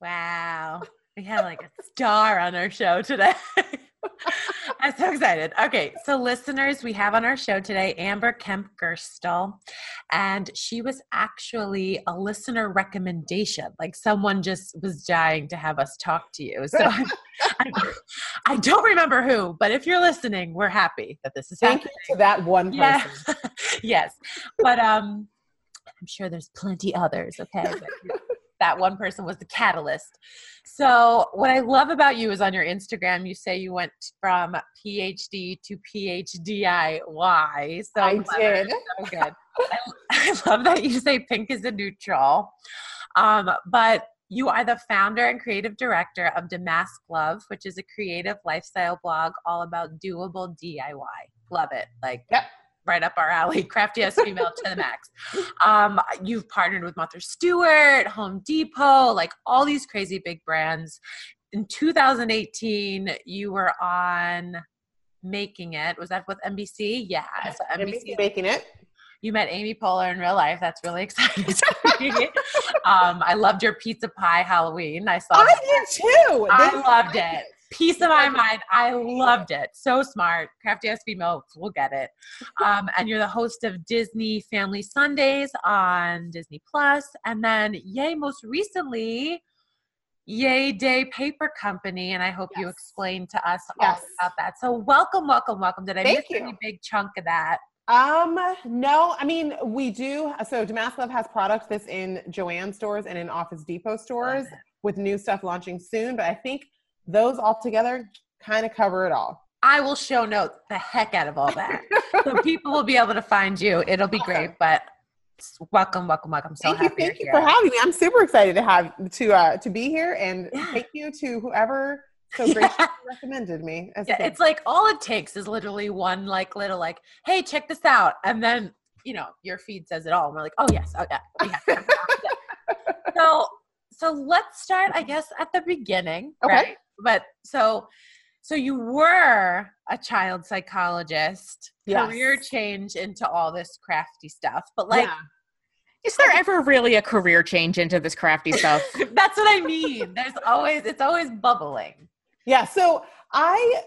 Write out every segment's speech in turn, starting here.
Wow. We have like a star on our show today. I'm so excited. Okay, so listeners, we have on our show today Amber Kemp Gerstel, and she was actually a listener recommendation. Like someone just was dying to have us talk to you. So I, I, I don't remember who, but if you're listening, we're happy that this is Thank happening. you to that one person. Yes, yes, but um, I'm sure there's plenty others. Okay. But that one person was the catalyst. So, what I love about you is on your Instagram, you say you went from PhD to PhDIY. So I clever, did. So good. I, I love that you say pink is a neutral. Um, but you are the founder and creative director of Damask Love, which is a creative lifestyle blog all about doable DIY. Love it. Like, Yep. Right up our alley. Crafty as female to the max. Um, you've partnered with Martha Stewart, Home Depot, like all these crazy big brands. In 2018, you were on Making It. Was that with NBC? Yeah. So NBC making it. you met Amy Poehler in real life. That's really exciting um, I loved your pizza pie Halloween. I saw. I that. did too. I loved it. Piece of my mind. I loved it. So smart. Crafty as female. We'll get it. Um, and you're the host of Disney Family Sundays on Disney Plus, and then yay, most recently. Yay Day Paper Company, and I hope you Yes. explain to us Yes. all about that. So, welcome, welcome, welcome. Did I Thank miss you. any big chunk of that? Um, no, I mean we do. So Damask Love has products that's in Joann stores and in Office Depot stores with new stuff launching soon. But I think those all together kind of cover it all. I will show note the heck out of all that. so people will be able to find you. It'll be great, but welcome, welcome, welcome. So thank you, happy thank you you're for having me. I'm super excited to have to uh to be here and Yeah. thank you to whoever so Yeah. graciously recommended me. As Yeah, it's like all it takes is literally one like little like, hey, check this out, and then you know your feed says it all, and we're like, oh yes, yeah, oh, yeah. so so let's start, I guess, at the beginning, Okay. right? But so so you were a child psychologist, Yes. career change into all this crafty stuff, but like. Yeah. Is there ever really a career change into this crafty stuff? That's what I mean. There's always it's always bubbling. Yeah, so I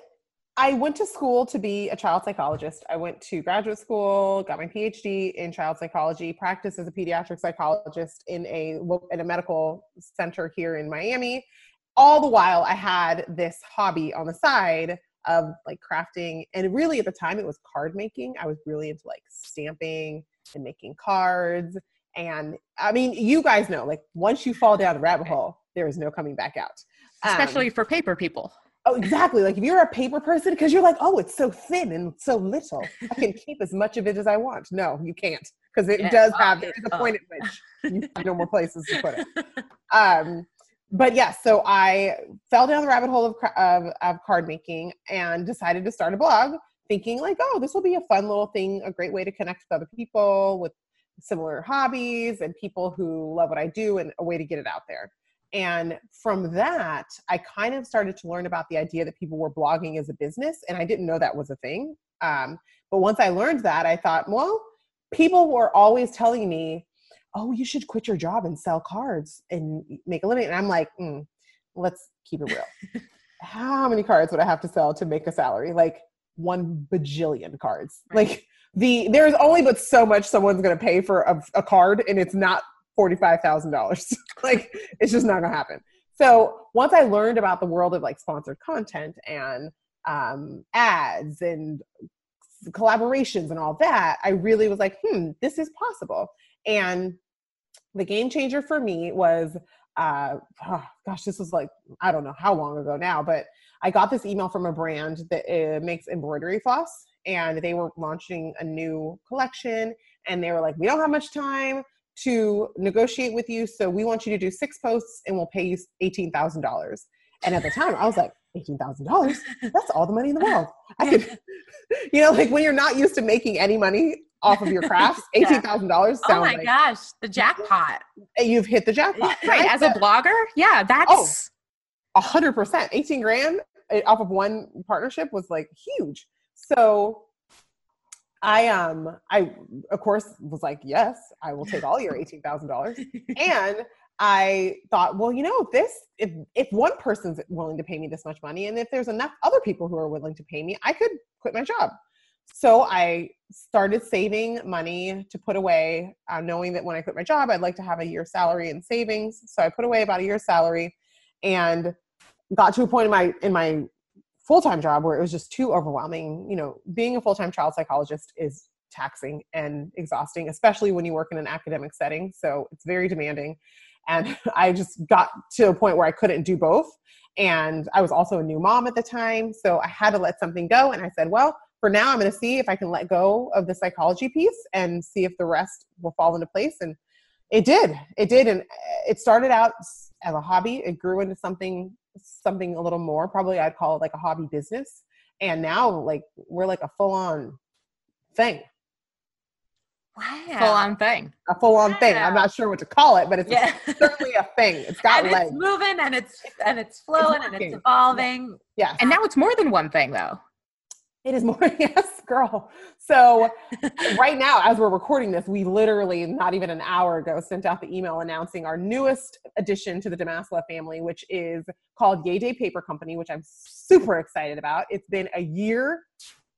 I went to school to be a child psychologist. I went to graduate school, got my PhD in child psychology, practiced as a pediatric psychologist in a in a medical center here in Miami. All the while I had this hobby on the side of like crafting and really at the time it was card making. I was really into like stamping and making cards and I mean you guys know like once you fall down the rabbit hole there is no coming back out. Um, Especially for paper people. Oh, exactly. Like if you're a paper person, because you're like, oh, it's so thin and so little, I can keep as much of it as I want. No, you can't, because it Yeah. does Oh, have there's a Oh. point at which you have no more places to put it. Um, but yeah, so I fell down the rabbit hole of, of of card making and decided to start a blog, thinking like, oh, this will be a fun little thing, a great way to connect with other people with similar hobbies and people who love what I do, and a way to get it out there. And from that, I kind of started to learn about the idea that people were blogging as a business, and I didn't know that was a thing. Um, but once I learned that, I thought, well, people were always telling me, "Oh, you should quit your job and sell cards and make a living." And I'm like, mm, "Let's keep it real. How many cards would I have to sell to make a salary? Like one bajillion cards. Like the there's only but so much someone's going to pay for a, a card, and it's not $45,000. like it's just not going to happen. So once I learned about the world of like sponsored content and um, ads and collaborations and all that, I really was like, hmm, this is possible. And the game changer for me was, uh, oh, gosh, this was like, I don't know how long ago now, but I got this email from a brand that uh, makes embroidery floss and they were launching a new collection and they were like, we don't have much time. to negotiate with you. So we want you to do six posts and we'll pay you $18,000. And at the time, I was like, $18,000? That's all the money in the world. I could, you know, like when you're not used to making any money off of your crafts, $18,000 sounds Oh my like gosh, the jackpot. you've hit the jackpot. Right. As a blogger, yeah, that's A hundred percent. 18 grand eh, off of one partnership was like huge. So I um I of course was like, yes, I will take all your eighteen thousand dollars. And I thought, well, you know, this if if one person's willing to pay me this much money, and if there's enough other people who are willing to pay me, I could quit my job. So I started saving money to put away, uh, knowing that when I quit my job, I'd like to have a year's salary in savings. So I put away about a year's salary, and got to a point in my in my full-time job where it was just too overwhelming. You know being a full-time child psychologist is taxing and exhausting especially when you work in an academic setting. So it's very demanding. And i just got to a point where i couldn't do both. And i was also a new mom at the time. So i had to let something go. And i said well for now i'm going to see if i can let go of the psychology piece and see if the rest will fall into place and it did it did and uh, it started out as a hobby it grew into something something a little more probably i'd call it like a hobby business and now like we're like a full-on thing Wow. full on thing. a full-on thing i'm not sure what to call it but it's Yeah. certainly a thing it's got and legs it's moving and it's and it's flowing and it's evolving. yes And now it's more than one thing though. It is more yes girl. So right now as we're recording this we literally not even an hour ago sent out the email announcing our newest addition to the Damask Love family which is called yay day paper company which i'm super excited about. It's been a year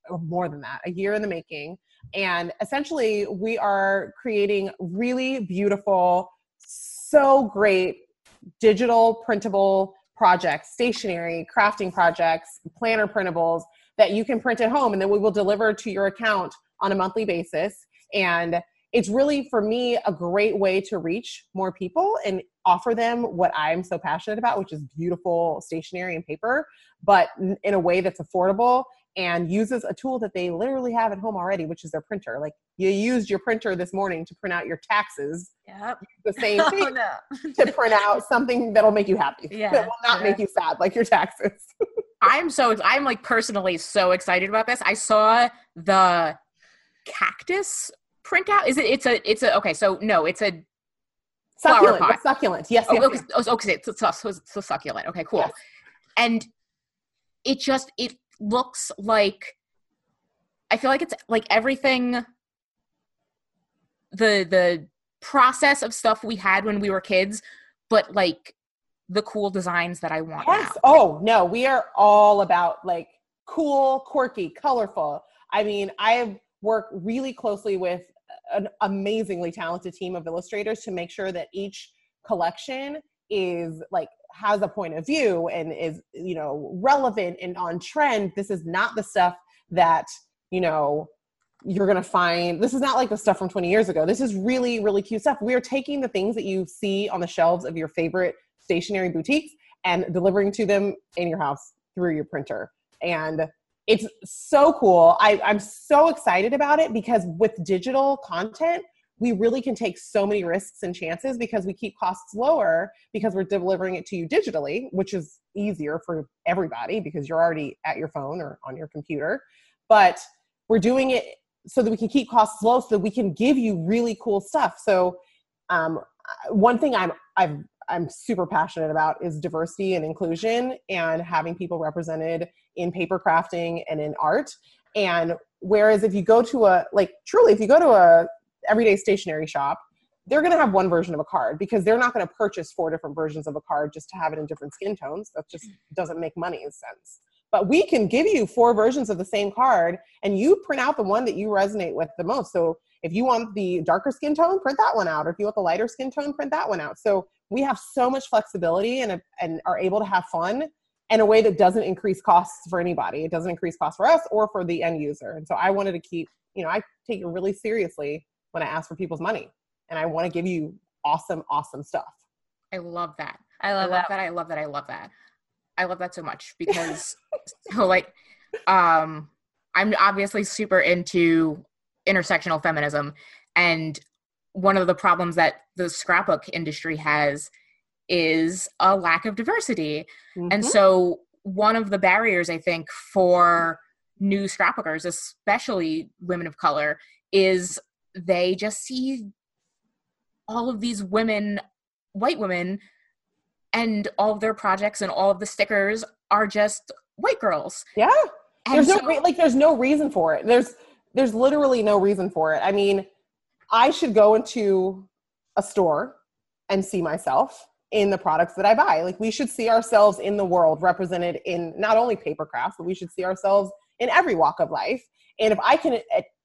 or more than that a year in the making. And essentially we are creating really beautiful so great digital printable projects stationery crafting projects planner printables that you can print at home and then we will deliver to your account on a monthly basis. And it's really for me a great way to reach more people and offer them what i'm so passionate about which is beautiful stationery and paper but in a way that's affordable and uses a tool that they literally have at home already which is their printer like you used your printer this morning to print out your taxes Yep. the same Oh thing no. to print out something that'll make you happy Yeah, that will not yeah. make you sad like your taxes I'm so I'm like personally so excited about this. I saw the cactus printout. Is it? It's a. It's a. Okay, so no, it's a. Flower succulent pot. succulent yes, Oh, yes, okay, yes. oh, okay, it's, it's, it's, it's succulent. Okay, cool. Yes. And it just it looks like. I feel like it's like everything. The the process of stuff we had when we were kids, but like the cool designs that I want Yes. now. Oh no, we are all about like cool, quirky, colorful. I mean, I work really closely with an amazingly talented team of illustrators to make sure that each collection is like has a point of view and is you know relevant and on trend. This is not the stuff that you know you're gonna find this is not like the stuff from 20 years ago. This is really really cute stuff. We are taking the things that you see on the shelves of your favorite stationery boutiques and delivering to them in your house through your printer. And it's so cool. I, i'm so excited about it because with digital content we really can take so many risks and chances because we keep costs lower because we're delivering it to you digitally which is easier for everybody because you're already at your phone or on your computer. But we're doing it so that we can keep costs low so that we can give you really cool stuff. So um, one thing i'm i've i'm super passionate about is diversity and inclusion and having people represented in paper crafting and in art. And whereas if you go to a like truly if you go to a everyday stationery shop they're going to have one version of a card because they're not going to purchase four different versions of a card just to have it in different skin tones. That just doesn't make money sense. But we can give you four versions of the same card and you print out the one that you resonate with the most. So if you want the darker skin tone print that one out. Or if you want the lighter skin tone print that one out. So we have so much flexibility and, and are able to have fun in a way that doesn't increase costs for anybody. It doesn't increase costs for us or for the end user. And so i wanted to keep you know i take it really seriously when i ask for people's money and i want to give you awesome awesome stuff I love that. I I love love that. that. I love that. I love that. I love that so much because so like um I'm obviously super into intersectional feminism and one of the problems that the scrapbook industry has is a lack of diversity. And Mhm. so one of the barriers I think for new scrapbookers, especially women of color, is they just see all of these women, white women, and all of their projects and all of the stickers are just white girls. yeah. And there's no re- like there's no reason for it there's there's literally no reason for it i mean i should go into a store and see myself in the products that i buy like we should see ourselves in the world represented in not only paper crafts but we should see ourselves in every walk of life and if i can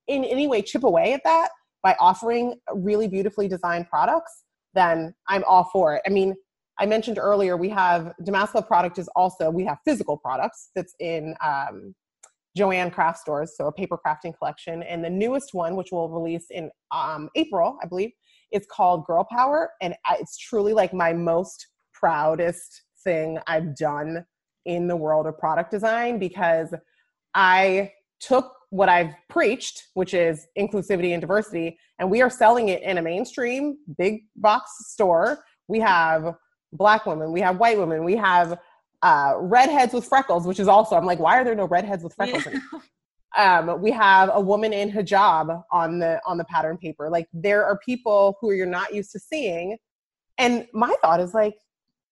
in any way chip away at that by offering really beautifully designed products then i'm all for it i mean I mentioned earlier we have Damask Love product is also we have physical products that's in um, Joann craft stores, so a paper crafting collection. And the newest one, which we'll release in um, April, I believe, is called Girl Power. And it's truly like my most proudest thing I've done in the world of product design because I took what I've preached, which is inclusivity and diversity, and we are selling it in a mainstream big box store. We have black women, we have white women, we have uh, redheads with freckles, which is also I'm like, why are there no redheads with freckles? in um, we have a woman in hijab on the on the pattern paper. Like there are people who you're not used to seeing, and my thought is like,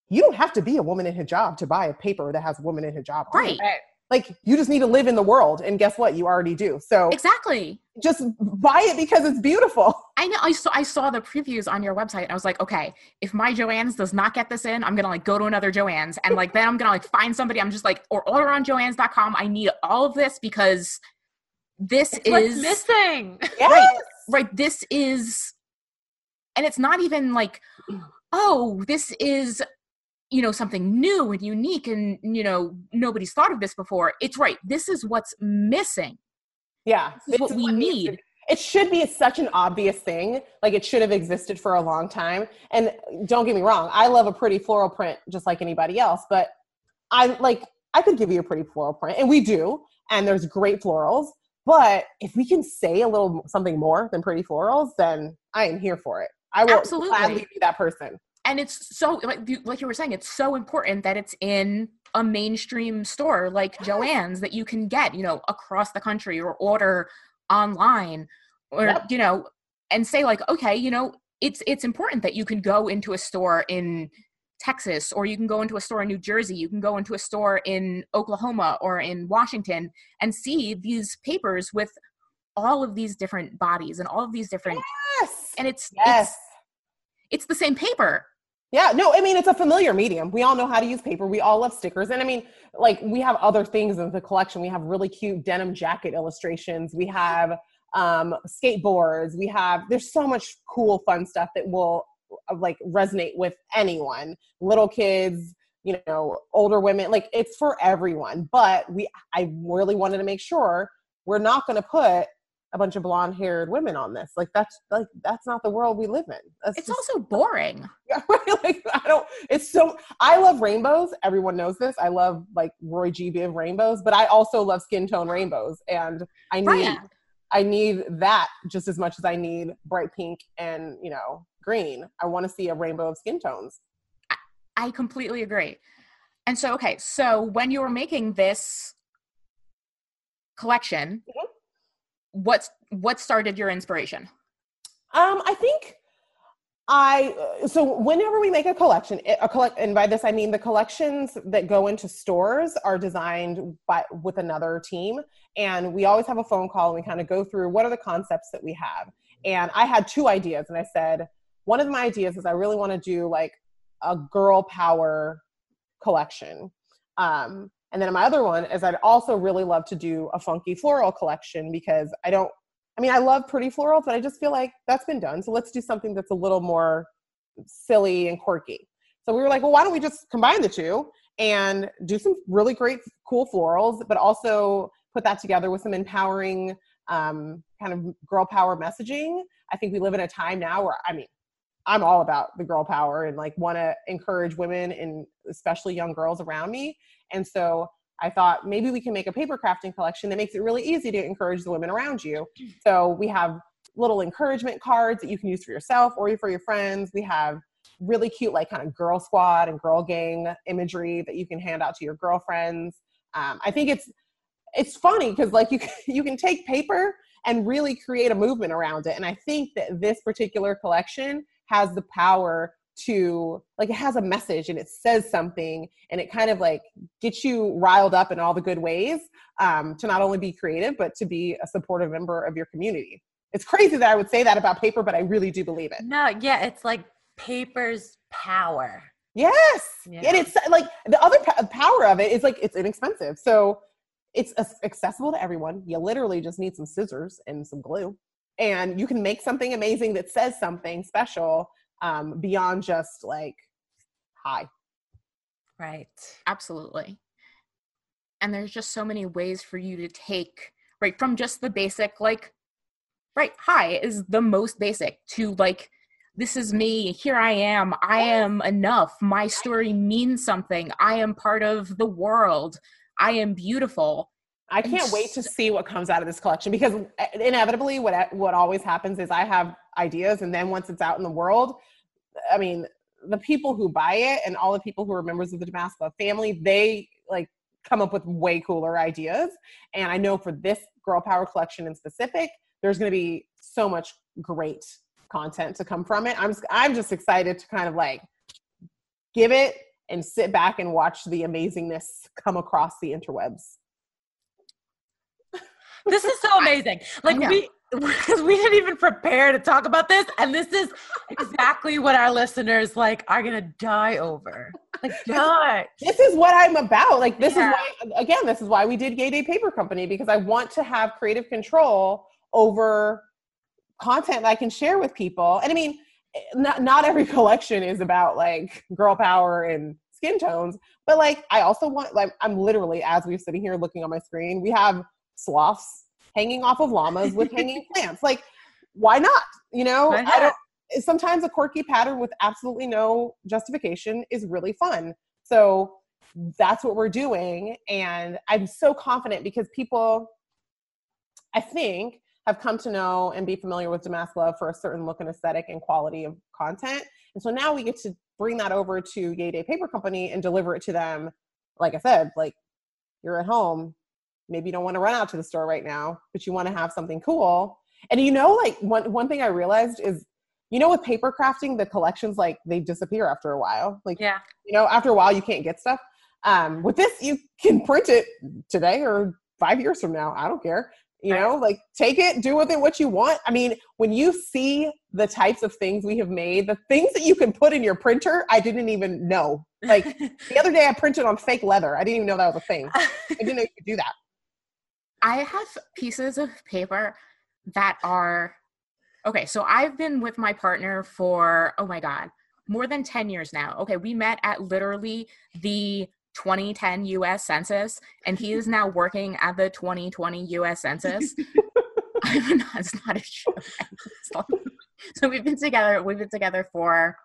you don't have to be a woman in hijab to buy a paper that has woman in hijab. on it. Right. Like you just need to live in the world, and guess what? You already do. So Exactly. just buy it because it's beautiful. I know. I saw. I saw the previews on your website, and I was like, okay, if my Joann's does not get this in, I'm gonna like go to another Joann's, and like then I'm gonna like find somebody. I'm just like, or order on joann's.com I need all of this because this It's what's is missing. Yes. right. This is, and it's not even like, oh, this is, you know, something new and unique, and you know, nobody's thought of this before. It's right. This is what's missing. Yeah. This is what we to need. it should be such an obvious thing like it should have existed for a long time and don't get me wrong i love a pretty floral print just like anybody else but i like i could give you a pretty floral print and we do and there's great florals but if we can say a little something more than pretty florals then i am here for it i will Absolutely. gladly be that person and it's so like you, like you were saying it's so important that it's in a mainstream store like joann's that you can get you know across the country or order online or Yep. you know and say like okay you know it's it's important that you can go into a store in texas or you can go into a store in new jersey you can go into a store in oklahoma or in washington and see these papers with all of these different bodies and all of these different yes. and it's yes. it's it's the same paper Yeah, no, I mean it's a familiar medium. We all know how to use paper. We all love stickers. And I mean, like we have other things in the collection. We have really cute denim jacket illustrations. We have um skateboards. We have there's so much cool fun stuff that will uh, like resonate with anyone. Little kids, you know, older women, like it's for everyone. But we I really wanted to make sure we're not going to put a bunch of blonde-haired women on this. Like that's like that's not the world we live in. That's it's just- also boring yeah, right. Like I don't. It's so. I love rainbows. Everyone knows this. I love like Roy G. Biv rainbows, but I also love skin tone rainbows, and I need Right. I need that just as much as I need bright pink and you know green. I want to see a rainbow of skin tones. I completely agree. And so, okay, so when you were making this collection, Mhm. What's what started your inspiration? Um, I think I so whenever we make a collection, a collect, and by this I mean the collections that go into stores are designed by with another team, and we always have a phone call and we kind of go through what are the concepts that we have. And I had two ideas, and I said one of my ideas is I really want to do like a girl power collection. Um, and then my other one is I'd also really love to do a funky floral collection because I don't I mean, I love pretty florals, but I just feel like that's been done. So let's do something that's a little more silly and quirky. So we were like, well, why don't we just combine the two and do some really great, cool florals, but also put that together with some empowering um, kind of girl power messaging. I think we live in a time now where, I mean, I'm all about the girl power and like want to encourage women and especially young girls around me. And so I thought maybe we can make a paper crafting collection that makes it really easy to encourage the women around you. So we have little encouragement cards that you can use for yourself or for your friends. We have really cute, like kind of girl squad and girl gang imagery that you can hand out to your girlfriends. Um, I think it's it's funny because like you you can take paper and really create a movement around it. And I think that this particular collection has the power to like it has a message and it says something and it kind of like gets you riled up in all the good ways um, to not only be creative but to be a supportive member of your community. It's crazy that i would say that about paper but i really do believe it. No, yeah, it's like paper's power. yes! Yeah. and it's like the other p- power of it is like it's inexpensive. So it's accessible to everyone. You literally just need some scissors and some glue and you can make something amazing that says something special um, beyond just like hi Right. Absolutely. And there's just so many ways for you to take, right, from just the basic, like, right, hi is the most basic to like, this is me, here I am, I am enough, my story means something, I am part of the world, I am beautiful. I can't wait to see what comes out of this collection because uh, inevitably, what what always happens is I have ideas, and then once it's out in the world, I mean, the people who buy it and all the people who are members of the Damask Love family, they like come up with way cooler ideas. And I know for this Girl Power collection in specific, there's going to be so much great content to come from it. I'm just, I'm just excited to kind of like give it and sit back and watch the amazingness come across the interwebs. This is so amazing. Like we because we didn't even prepare to talk about this, and this is exactly what our listeners like are gonna die over. Like die. this is what I'm about. Like this Yeah. is why again, this is why we did Yay Day Paper Company because I want to have creative control over content that I can share with people. And I mean, eh, not not every collection is about like girl power and skin tones, but like I also want like I'm literally as we're sitting here looking on my screen, we have sloths hanging off of llamas with hanging plants. Like why not? You know, Why I don't sometimes a quirky pattern with absolutely no justification is really fun. So that's what we're doing. And I'm so confident because people, I think, have come to know and be familiar with Damask Love for a certain look and aesthetic and quality of content. And so now we get to bring that over to Yay Day Paper Company and deliver it to them. Like I said, like you're at home, maybe you don't want to run out to the store right now, but you want to have something cool. And you know, like one one thing I realized is, you know, with paper crafting, the collections like they disappear after a while. Like Yeah. you know, after a while you can't get stuff. Um, with this, you can print it today or five years from now. I don't care. You Right. know, like take it, do with it what you want. I mean, when you see the types of things we have made, the things that you can put in your printer, I didn't even know. Like the other day, I printed on fake leather. I didn't even know that was a thing. I didn't know you could do that. I have pieces of paper that are okay. So I've been with my partner for, oh my God, more than 10 years now. Okay, we met at literally the 2010 US Census, and he is now working at the 2020 US Census. I'm not, it's not a joke. Like- so we've been together, we've been together for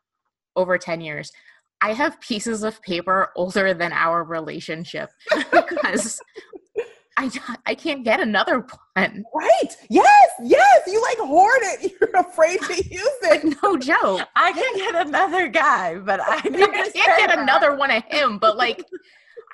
over 10 years. I have pieces of paper older than our relationship because I, I can't get another one. Right? Yes, yes. You like hoard it. You're afraid to use it. No joke. I can get another guy, but I I can't get paper. another one of him, but like,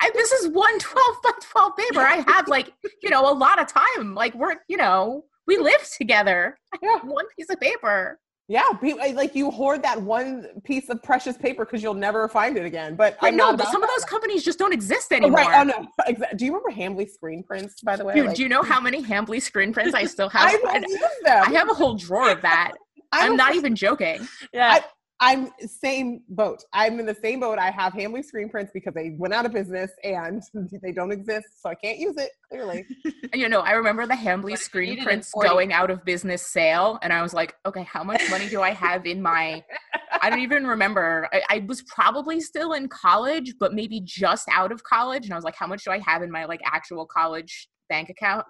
I, this is one 12 by 12 paper. I have like, you know, a lot of time. Like, we're, you know, we live together. I have one piece of paper. Yeah, be, like you hoard that one piece of precious paper because you'll never find it again. But But I'm no, not but some of that. those companies just don't exist Oh, anymore. right. Oh no. Do you remember Hambly screen prints? By the way, Dude, Like, do you know how many Hambly screen prints I still have? I I, don't them. I have a whole drawer of that. I'm not even joking. Yeah. I'm same boat. I'm in the same boat. I have Hambly screen prints because they went out of business and they don't exist, so I can't use it. Clearly, you know, I remember the Hambly What screen prints 40? going out of business sale, and I was like, okay, how much money do I have in my? I don't even remember. I, I was probably still in college, but maybe just out of college, and I was like, how much do I have in my like actual college bank account?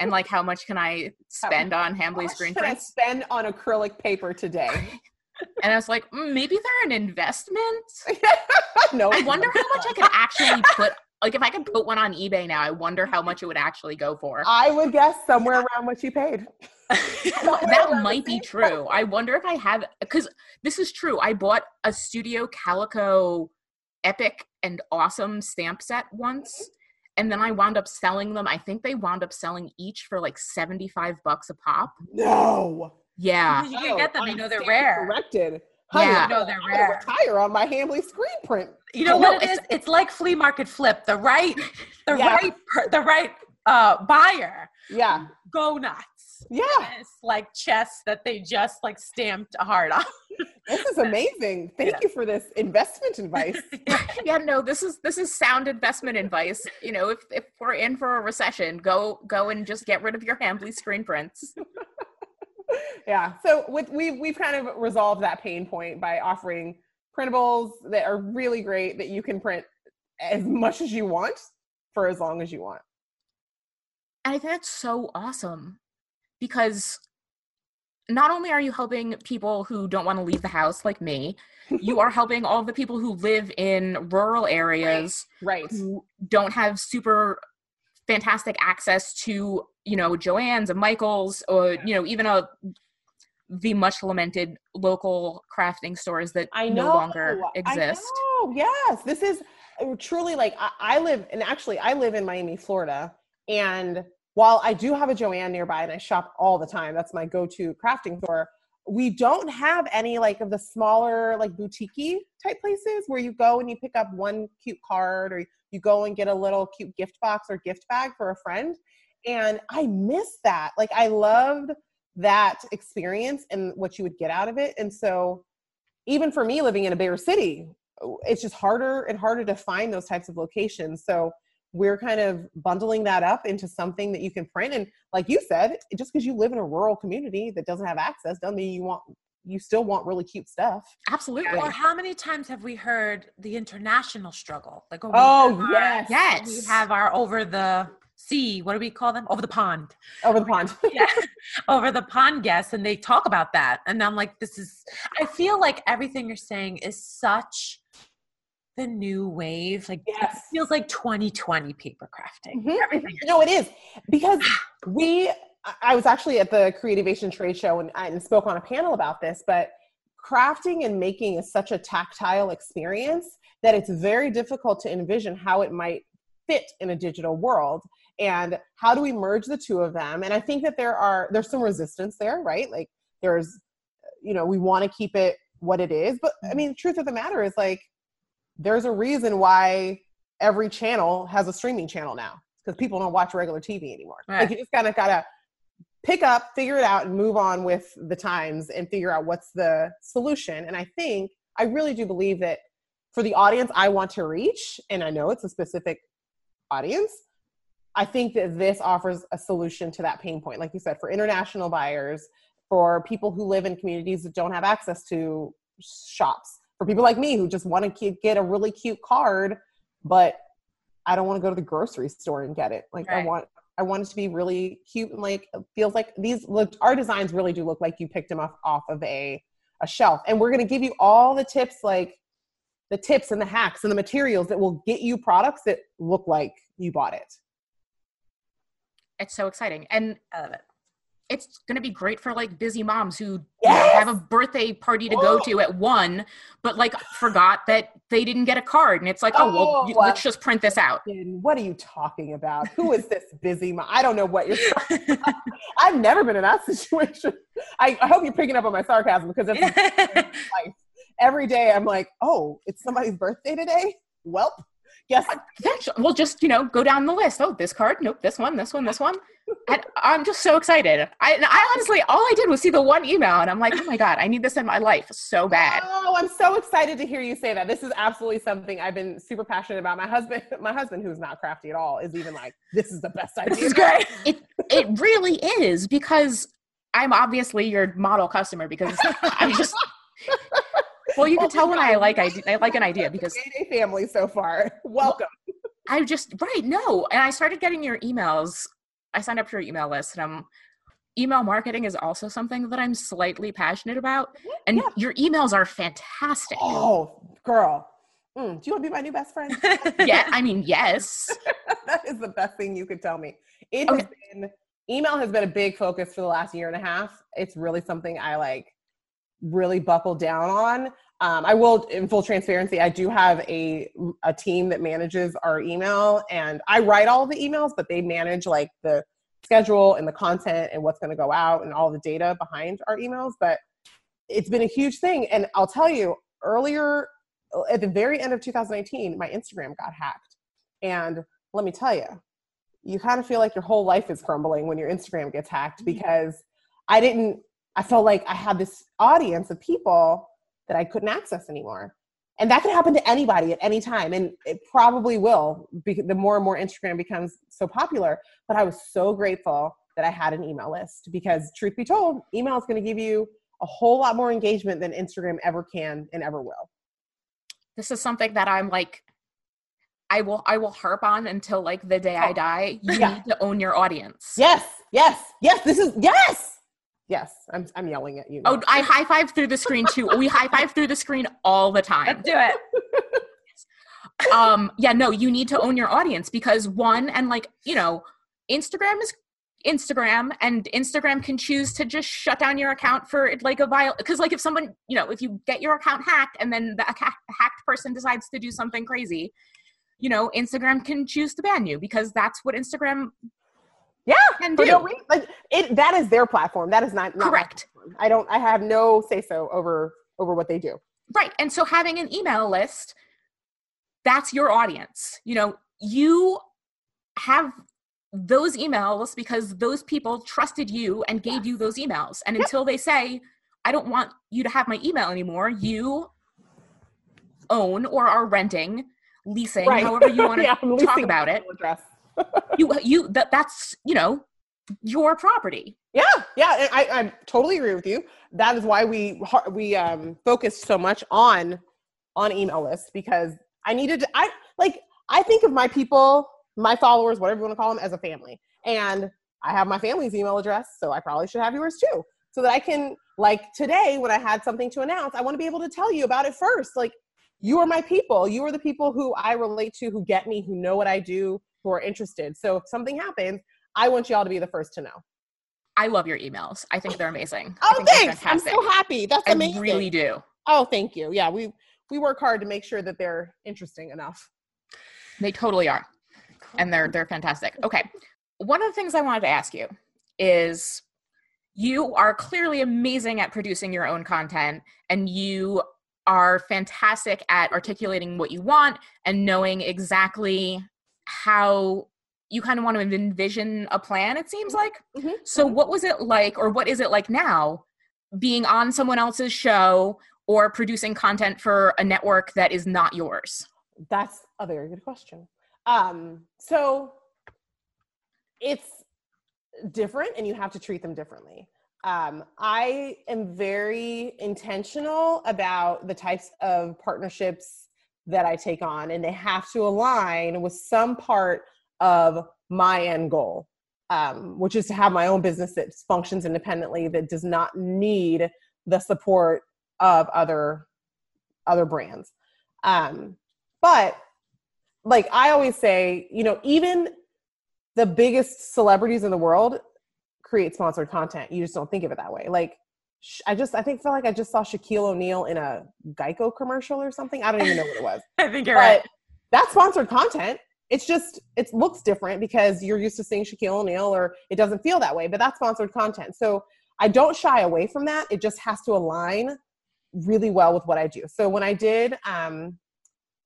And like, how much can I spend on How Hambly screen should I prints? spend on acrylic paper today? And I was like, mm, maybe they're an investment. no, I wonder how much I could actually put. Like, if I could put one on eBay now, I wonder how much it would actually go for. I would guess somewhere around what you paid. That might be true. I wonder if I have because this is true. I bought a Studio Calico epic and awesome stamp set once, and then I wound up selling them. I think they wound up selling each for like seventy five bucks a pop. No. Yeah, You can get them. I You know they're rare. Corrected. Yeah. I'm No, they're I'm rare. Retire on my Hambly screen print. You know what it is? it's- It's like flea market flip. The right, the Yeah. right, the right uh, buyer Yeah. go nuts. Yeah. It's like chess that they just like stamped a heart on. This is amazing. Thank Yeah. you for this investment advice. yeah. No, this is this is sound investment advice. You know, if if we're in for a recession, go go and just get rid of your Hambly screen prints. Yeah. So with, we've we've kind of resolved that pain point by offering printables that are really great that you can print as much as you want for as long as you want. And I think that's so awesome because not only are you helping people who don't want to leave the house like me, you are helping all the people who live in rural areas Right. who don't have super fantastic access to, you know, Joann's and Michael's or, you know, even a the much lamented local crafting stores that I know. no longer exist. I know. Yes, this is uh, truly like I, I live, and actually, I live in Miami, Florida. And while I do have a Joann nearby, and I shop all the time, that's my go-to crafting store. We don't have any like of the smaller like boutique type places where you go and you pick up one cute card, or you go and get a little cute gift box or gift bag for a friend. And I miss that. Like I loved that experience and what you would get out of it. And so even for me living in a bigger city, it's just harder and harder to find those types of locations. So we're kind of bundling that up into something that you can print. And like you said, just because you live in a rural community that doesn't have access doesn't mean you want you still want really cute stuff. Absolutely. Or how many times have we heard the international struggle? Like, we Oh have our- yes, Yes. we have our over the sea. What do we call them? Over the pond. over the pond. yeah, over the pond guests, and they talk about that. And I'm like, this is. I feel like everything you're saying is such the new wave. Like, Yes. it feels like 2020 paper crafting. Mhm. Everything. No, it is because we. I- was actually at the Creativation Trade Show and I spoke on a panel about this, but crafting and making is such a tactile experience that it's very difficult to envision how it might fit in a digital world and how do we merge the two of them? And i think that there are there's some resistance there right? Like there's you know we want to keep it what it is but i mm-hmm. mean the truth of the matter is like there's a reason why every channel has a streaming channel now because people don't watch regular tv anymore. Right. like you just kind of gotta pick up figure it out and move on with the times and figure out what's the solution. And i think i really do believe that for the audience i want to reach and i know it's a specific audience i think that this offers a solution to that pain point. Like you said for international buyers for people who live in communities that don't have access to shops for people like me who just want to get a really cute card but i don't want to go to the grocery store and get it. Like i want i want it to be really cute and like feels like these look our designs really do look like you picked them off off of a a shelf. And we're going to give you all the tips like the tips and the hacks and the materials that will get you products that look like you bought it It's so exciting. And I love it. it's going to be great for like busy moms who Yes! have a birthday party to go Oh! to at one, but like forgot that they didn't get a card. And it's like, oh, well, you- Oh, let's just print this out. And what are you talking about? Who is this busy mom? I don't know what you're talking about. I've never been in that situation. I, I hope you're picking up on my sarcasm because it's. Every day I'm like, oh, it's somebody's birthday today? Welp. Yes. We'll just, you know, go down the list. Oh, this card. Nope. This one, this one, this one. And I'm just so excited. I, and I honestly, all I did was see the one email and I'm like, oh my God, I need this in my life so bad. Oh, I'm so excited to hear you say that. This is absolutely something I've been super passionate about. My husband, my husband, who's not crafty at all, is even like, "This is the best idea." this is great. It, it really is because I'm obviously your model customer because I'm just, well, you can tell when I like, I, I like an idea because family so far. Welcome. I just right no, and I started getting your emails. I signed up for your email list, and I'm email marketing is also something that I'm slightly passionate about. And Yeah. your emails are fantastic. Oh, girl. Mm, do you want to be my new best friend? Yeah, I mean, yes. that is the best thing you could tell me. It Okay. has been email has been a big focus for the last year and a half. It's really something I like really buckled down on. Um, I will, in full transparency, I do have a a team that manages our email, and I write all the emails, but they manage like the schedule and the content and what's going to go out and all the data behind our emails. But it's been a huge thing, and I'll tell you, earlier at the very end of 2019, my Instagram got hacked, and let me tell you, you kind of feel like your whole life is crumbling when your Instagram gets hacked Mm-hmm. because I didn't. I felt like I had this audience of people that I couldn't access anymore. And that could happen to anybody at any time. And it probably will because the more and more Instagram becomes so popular. But I was so grateful that I had an email list because, truth be told, email is going to give you a whole lot more engagement than Instagram ever can and ever will. This is something that I'm like, I will I will harp on until like the day I Oh, die. You yeah. need to own your audience. Yes, yes, yes. This is yes, yes. I'm I'm yelling at you. Oh. I high five through the screen too. We high five through the screen all the time. Let's do it. um yeah no you need to own your audience because one and like you know instagram is instagram and instagram can choose to just shut down your account for like a viol because like if someone you know if you get your account hacked and then the acca- hacked person decides to do something crazy you know instagram can choose to ban you because that's what instagram yeah. can do reason. Like it. That is their platform. That is not, not Correct. I don't. I have no say so over over what they do. Right. And so having an email list, that's your audience. You know, you have those emails because those people trusted you and gave you those emails. And Yep. until they say, I don't want you to have my email anymore, you own or are renting, leasing, Right. however you want to Yeah, talk about it. Address. You you that that's, you know, your property. Yeah, yeah, I, I totally agree with you. That is why we we um focus so much on on email lists because I needed to. I like I think of my people, my followers, whatever you want to call them, as a family, and I have my family's email address, so I probably should have yours too, so that I can like today when I had something to announce, I want to be able to tell you about it first. Like you are my people. You are the people who I relate to, who get me, who know what I do, who are interested. So if something happens, I want y'all to be the first to know. I love your emails. I think they're amazing. Oh, think thanks. I'm so happy. That's I amazing. really do. Oh, thank you. Yeah, we we work hard to make sure that they're interesting enough. They totally are. and they're they're fantastic. Okay. One of the things I wanted to ask you is you are clearly amazing at producing your own content and you are fantastic at articulating what you want and knowing exactly how you kind of want to envision a plan it seems like. Mhm, So what was it like or what is it like now being on someone else's show or producing content for a network that is not yours? That's a very good question. Um, so it's different and you have to treat them differently. Um, I am very intentional about the types of partnerships that I take on, and they have to align with some part of my end goal, um, which is to have my own business that functions independently, that does not need the support of other other brands. Um, but like I always say, you know, even the biggest celebrities in the world create sponsored content. You just don't think of it that way. Like I just I think feel like I just saw Shaquille O'Neal in a Geico commercial or something. I don't even know what it was. I think you're but right. that's sponsored content. It's just it looks different because you're used to seeing Shaquille O'Neal or it doesn't feel that way, but that's sponsored content. So I don't shy away from that. It just has to align really well with what I do. So when I did um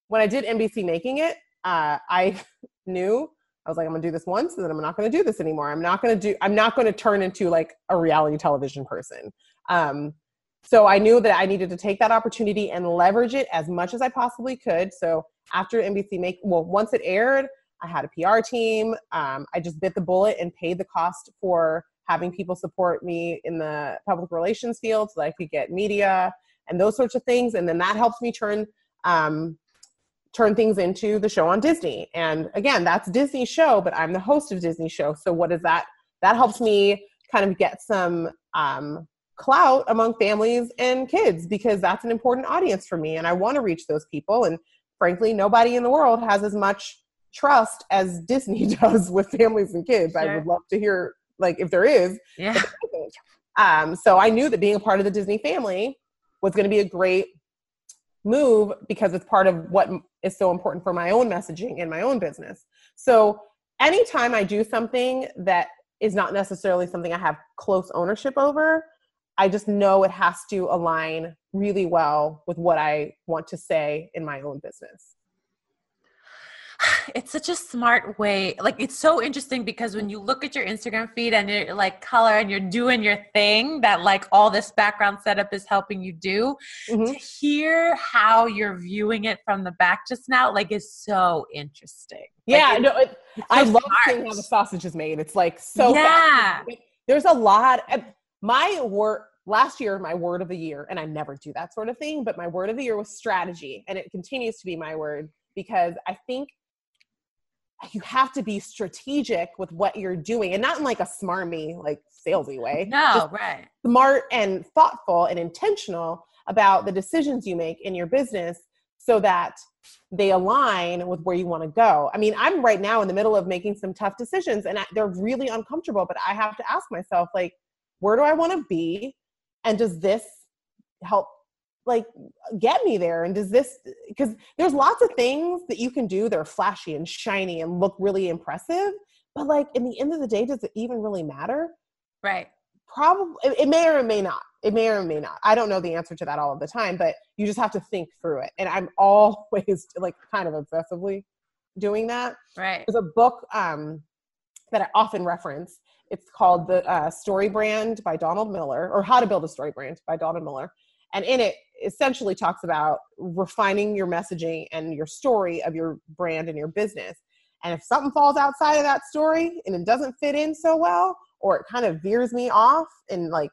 when I did NBC making it, uh I knew I was like, I'm gonna do this once and then I'm not gonna do this anymore. I'm not gonna do I'm not gonna turn into like a reality television person. Um so I knew that I needed to take that opportunity and leverage it as much as I possibly could. So after NBC make well, once it aired, I had a PR team. Um, I just bit the bullet and paid the cost for having people support me in the public relations field so that I could get media and those sorts of things. And then that helps me turn um, turn things into the show on Disney. And again, that's Disney's show, but I'm the host of Disney show. So what is that? That helps me kind of get some um, clout among families and kids because that's an important audience for me and I want to reach those people and frankly nobody in the world has as much trust as Disney does with families and kids. I would love to hear like if there is. Yeah. Um, so I knew that being a part of the Disney family was going to be a great move because it's part of what is so important for my own messaging in my own business. So anytime I do something that is not necessarily something I have close ownership over, I just know it has to align really well with what I want to say in my own business. it's such a smart way like it's so interesting because when you look at your instagram feed and you're like color and you're doing your thing that like all this background setup is helping you do Mhm. to hear how you're viewing it from the back just now like is so interesting Like, Yeah, it- no, it, it's I so love smart. seeing how the sausage is made. It's like so Yeah. There's a lot. My word last year, my word of the year, and I never do that sort of thing, but my word of the year was strategy, and it continues to be my word because I think you have to be strategic with what you're doing, and not in like a smarmy, like salesy way. no Just right smart and thoughtful and intentional about the decisions you make in your business so that they align with where you want to go. I mean, I'm right now in the middle of making some tough decisions and I, they're really uncomfortable, but I have to ask myself like where do I want to be? And does this help like get me there? And does this because there's lots of things that you can do that are flashy and shiny and look really impressive, but like in the end of the day does it even really matter? right. Probably it, it may or it may not it may or may not. I don't know the answer to that all of the time but you just have to think through it. And i'm always like kind of obsessively doing that. Right. There's a book um, that i often reference it's called the uh, story brand by donald miller or how to build a story brand by donald miller. And in it essentially talks about refining your messaging and your story of your brand and your business. And if something falls outside of that story and it doesn't fit in so well or it kind of veers me off and like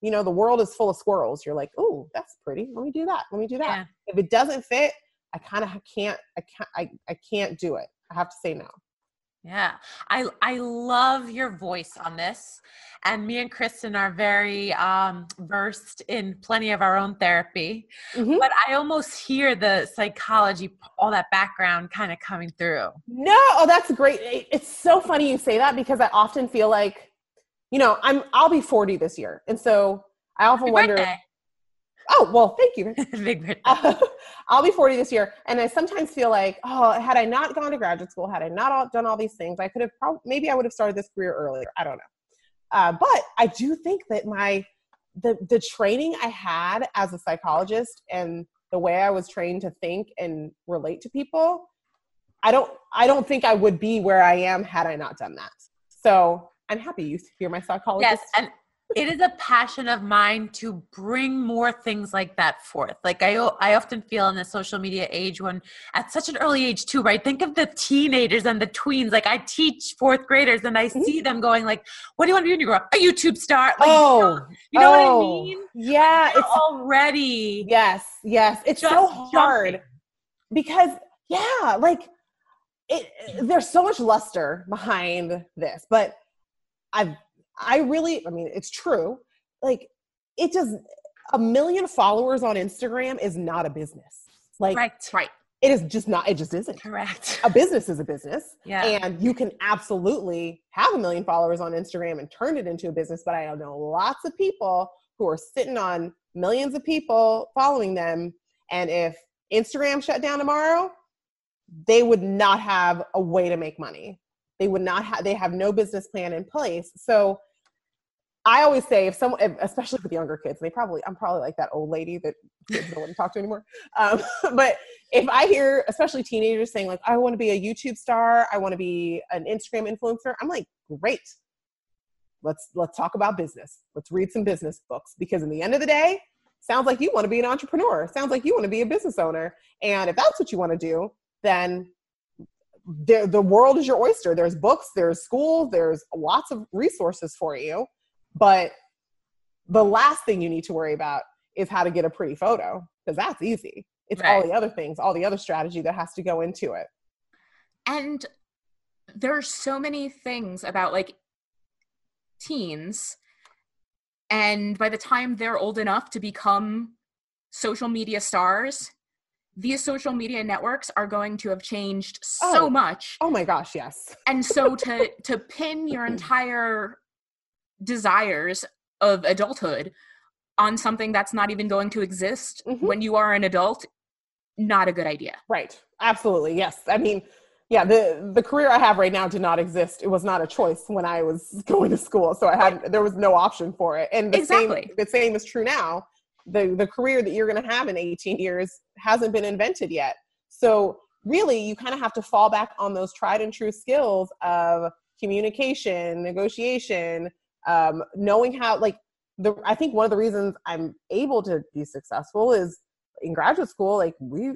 you know the world is full of squirrels you're like oh that's pretty. Let me do that. Let me do that. Yeah. if it doesn't fit i kind of can't i can't I, I can't do it. I have to say no Yeah, I I love your voice on this, and me and Kristen are very um, versed in plenty of our own therapy. Mhm. But I almost hear the psychology, all that background, kind of coming through. no oh that's great it's so funny you say that because i often feel like you know i'm i'll be 40 this year and so i often Happy wonder birthday. Oh well thank you Big birthday. Uh, I'll be 40 this year, and I sometimes feel like, oh, had I not gone to graduate school, had I not all, done all these things, I could have probably maybe I would have started this career earlier. I don't know, uh, but I do think that my the the training I had as a psychologist and the way I was trained to think and relate to people, I don't I don't think I would be where I am had I not done that. So I'm happy you hear my psychologist. Yes, and it is a passion of mine to bring more things like that forth. Like I, I often feel in the social media age when at such an early age too, right? Think of the teenagers and the tweens. Like I teach fourth graders, and I Mhm. see them going like, "What do you want to be when you grow up? A YouTube star?" Like, oh, you know what I oh, mean? Yeah, They're it's already Yes, yes. It's so hard jumping. because yeah, like it there's so much luster behind this, but I I really I mean it's true. Like it does a million followers on Instagram is not a business. Like Right, Right. it is just not it just isn't. correct. A business is a business. Yeah. And you can absolutely have a million followers on Instagram and turn it into a business. But I know lots of people who are sitting on millions of people following them. And if Instagram shut down tomorrow, they would not have a way to make money. They would not have, they have no business plan in place. So I always say if someone, especially with younger kids, they probably, I'm probably like that old lady that kids don't want to talk to anymore. Um, but if I hear, especially teenagers saying like, I want to be a YouTube star, I want to be an Instagram influencer, I'm like, great. Let's let's talk about business. Let's read some business books because in the end of the day, sounds like you want to be an entrepreneur. Sounds like you want to be a business owner. And if that's what you want to do, then the the world is your oyster. There's books, there's schools, there's lots of resources for you. But the last thing you need to worry about is how to get a pretty photo because that's easy. It's all the other things, all the other strategy that has to go into it. And there are so many things about like teens. And by the time they're old enough to become social media stars, these social media networks are going to have changed so Oh. much. Oh my gosh, yes. And so to to pin your entire desires of adulthood on something that's not even going to exist Mhm. when you are an adult not a good idea Right. Absolutely. Yes. I mean, yeah, the the career I have right now did not exist. It was not a choice when I was going to school. So I had there was no option for it. And the Exactly. same the same is true now. The the career that you're going to have in 18 years hasn't been invented yet. So really you kind of have to fall back on those tried and true skills of communication, negotiation, um, knowing how like the I think one of the reasons I'm able to be successful is in graduate school, like we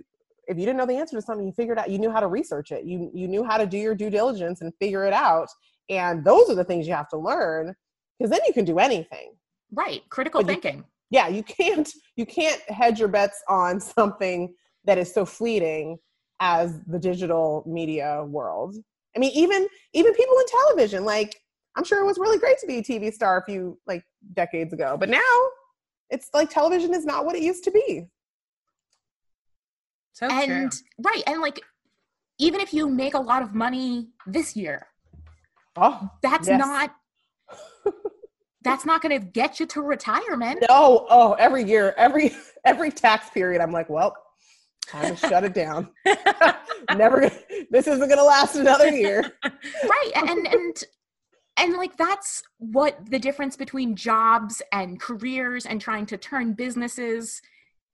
if you didn't know the answer to something, you figured out you knew how to research it. You you knew how to do your due diligence and figure it out. And those are the things you have to learn because then you can do anything. right critical But you- thinking Yeah, you can't you can't hedge your bets on something that is so fleeting as the digital media world. I mean, even even people in television, like I'm sure it was really great to be a TV star a few like decades ago, but now it's like television is not what it used to be. So and true. right and like even if you make a lot of money this year Oh, that's Yes. not that's not going to get you to retirement No, oh, every year, every every tax period, I'm like, well, time to shut it down. Never, gonna, this isn't gonna last another year. right and and and like that's what the difference between jobs and careers and trying to turn businesses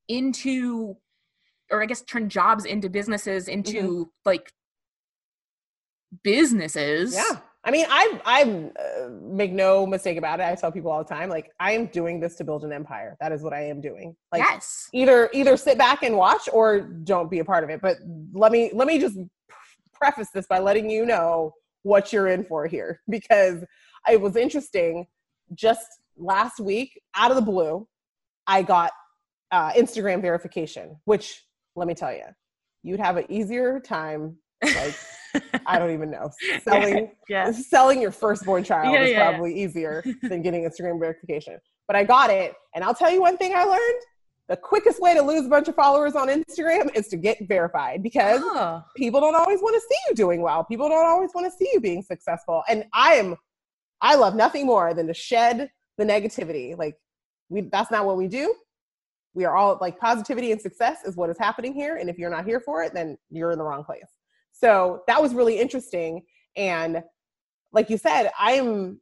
into or i guess turn jobs into businesses into mm-hmm. like businesses Yeah, I mean, I I uh, make no mistake about it. I tell people all the time, like, I am doing this to build an empire. That is what I am doing. Like, yes either either sit back and watch or don't be a part of it. But let me let me just preface this by letting you know what you're in for here because it was interesting. Just last week, out of the blue, I got uh, Instagram verification. Which let me tell you, you'd have an easier time. Like I don't even know selling yeah. selling your firstborn child Yeah, is yeah, probably easier than getting Instagram verification. But I got it, and I'll tell you one thing I learned: the quickest way to lose a bunch of followers on Instagram is to get verified because Oh, people don't always want to see you doing well. People don't always want to see you being successful. And I am, I love nothing more than to shed the negativity. Like we, that's not what we do. We are all like positivity and success is what is happening here. And if you're not here for it, then you're in the wrong place. So that was really interesting. And like you said, I am,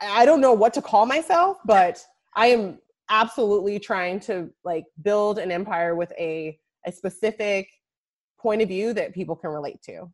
I don't know what to call myself, but I am absolutely trying to like build an empire with a, a specific point of view that people can relate to.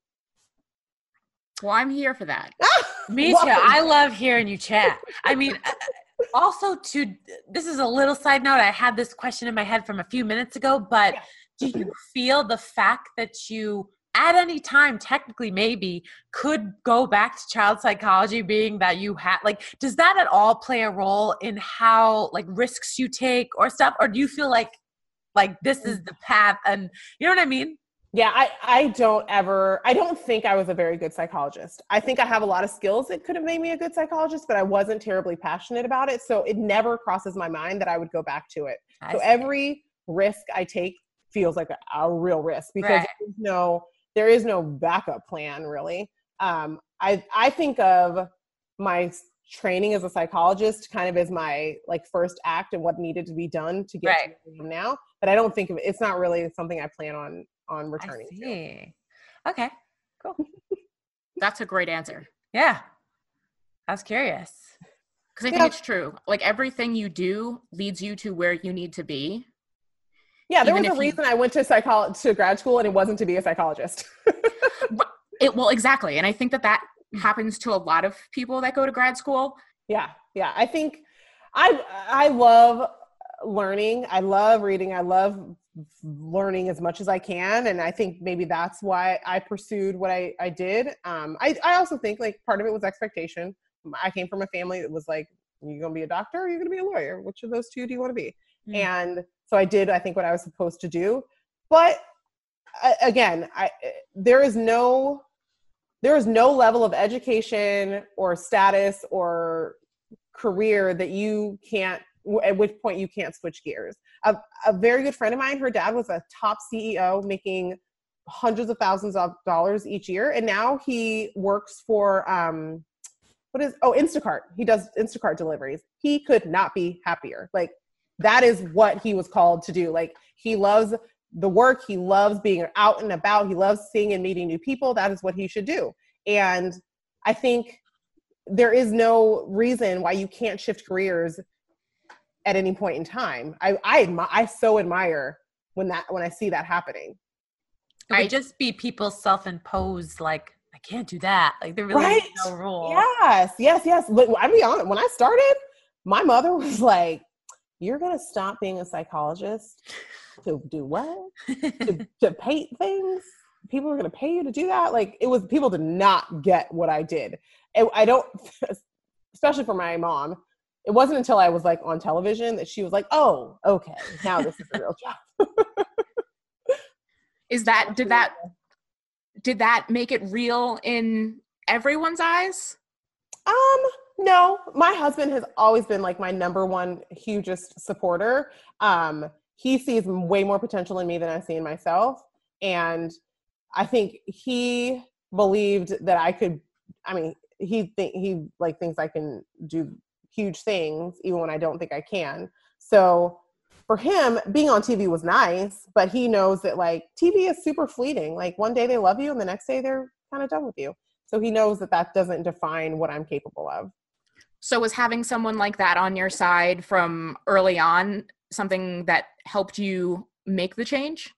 well i'm here for that me too. I love hearing you chat. I mean, uh, also to this is a little side note. I had this question in my head from a few minutes ago, but do you feel the fact that you at any time technically maybe could go back to child psychology being that you had like does that at all play a role in how like risks you take or stuff or do you feel like like this is the path and you know what i mean Yeah, I, I don't ever, I don't think I was a very good psychologist. I think I have a lot of skills that could have made me a good psychologist, but I wasn't terribly passionate about it. So it never crosses my mind that I would go back to it. I So see. every risk I take feels like a, a real risk because Right. there's no, there is no backup plan really. Um, I, I think of my training as a psychologist kind of as my like first act and what needed to be done to get Right. to where I am now. But I don't think of it, it's not really something I plan on on returning to. okay cool that's a great answer yeah i was curious because i think Yeah. it's true like everything you do leads you to where you need to be Yeah, there Even was a if you- reason I went to psychology to grad school, and it wasn't to be a psychologist. it well exactly and i think that that happens to a lot of people that go to grad school yeah, yeah. I think I I love learning. I love reading. I love learning as much as I can, and I think maybe that's why I pursued what I I did. Um, I I also think like part of it was expectation. I came from a family that was like, "You're gonna be a doctor, or you're gonna be a lawyer. Which of those two do you want to be?" Mm. and so i did i think what i was supposed to do but again i there is no there is no level of education or status or career that you can't at which point you can't switch gears a, a very good friend of mine her dad was a top ceo making hundreds of thousands of dollars each year and now he works for um what is oh Instacart. He does Instacart deliveries. He could not be happier. Like that is what he was called to do. Like he loves the work. He loves being out and about. He loves seeing and meeting new people. That is what he should do. And I think there is no reason why you can't shift careers at any point in time. I I, admi- I so admire when that when I see that happening. It I- just be people self-imposed like I can't do that. Like there really Right? is no rule. Yes, yes, yes. But I'll be honest. When I started, my mother was like, "You're gonna stop being a psychologist to do what? to, to paint things? People are gonna pay you to do that? Like it was. People did not get what I did. And I don't, especially for my mom. It wasn't until I was like on television that she was like, "Oh, okay, now this is a real job." Is that did that did that make it real in everyone's eyes? Um, no, my husband has always been like my number one hugest supporter. Um, he sees way more potential in me than I see in myself, and I think he believed that I could. I mean, he think he like thinks I can do huge things even when I don't think I can. So for him, being on TV was nice, but he knows that like TV is super fleeting. Like one day they love you, and the next day they're kind of done with you. So he knows that that doesn't define what I'm capable of. So was having someone like that on your side from early on something that helped you make the change?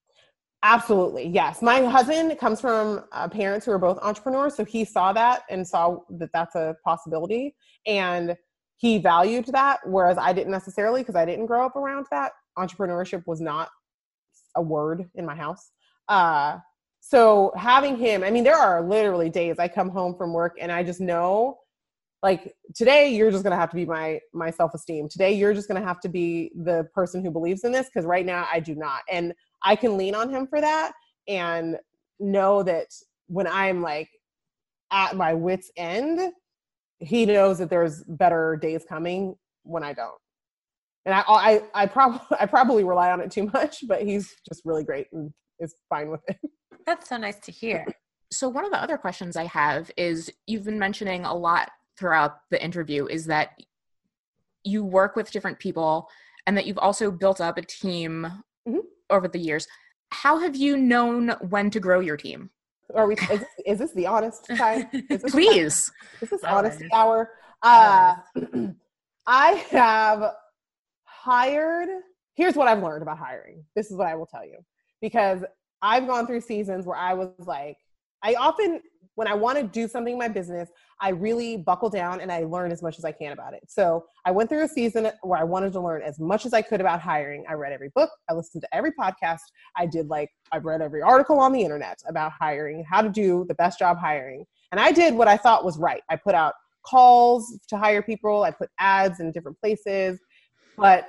Absolutely, yes. My husband comes from uh, parents who are both entrepreneurs, so he saw that and saw that that's a possibility, and he valued that. Whereas I didn't necessarily, because I didn't grow up around that. Entrepreneurship was not a word in my house. Uh, so having him, I mean, there are literally days I come home from work and I just know, like today, you're just gonna have to be my my self esteem. Today, you're just gonna have to be the person who believes in this, because right now I do not, and I can lean on him for that and know that when I'm like at my wits end, he knows that there's better days coming when I don't. And I I I probably I probably rely on it too much, but he's just really great and is fine with it. That's so nice to hear. So one of the other questions I have is you've been mentioning a lot throughout the interview is that you work with different people and that you've also built up a team Mhm. over the years. How have you known when to grow your team? Are we? Is this, is this the honest time? Is this the time? Is this Always. honesty hour? Uh, I have hired. Here's what I've learned about hiring. This is what I will tell you because I've gone through seasons where I was like, I often, when I want to do something in my business, I really buckle down and I learn as much as I can about it. So I went through a season where I wanted to learn as much as I could about hiring. I read every book, I listened to every podcast, I did like, I've read every article on the internet about hiring, how to do the best job hiring. And I did what I thought was right. I put out calls to hire people, I put ads in different places, but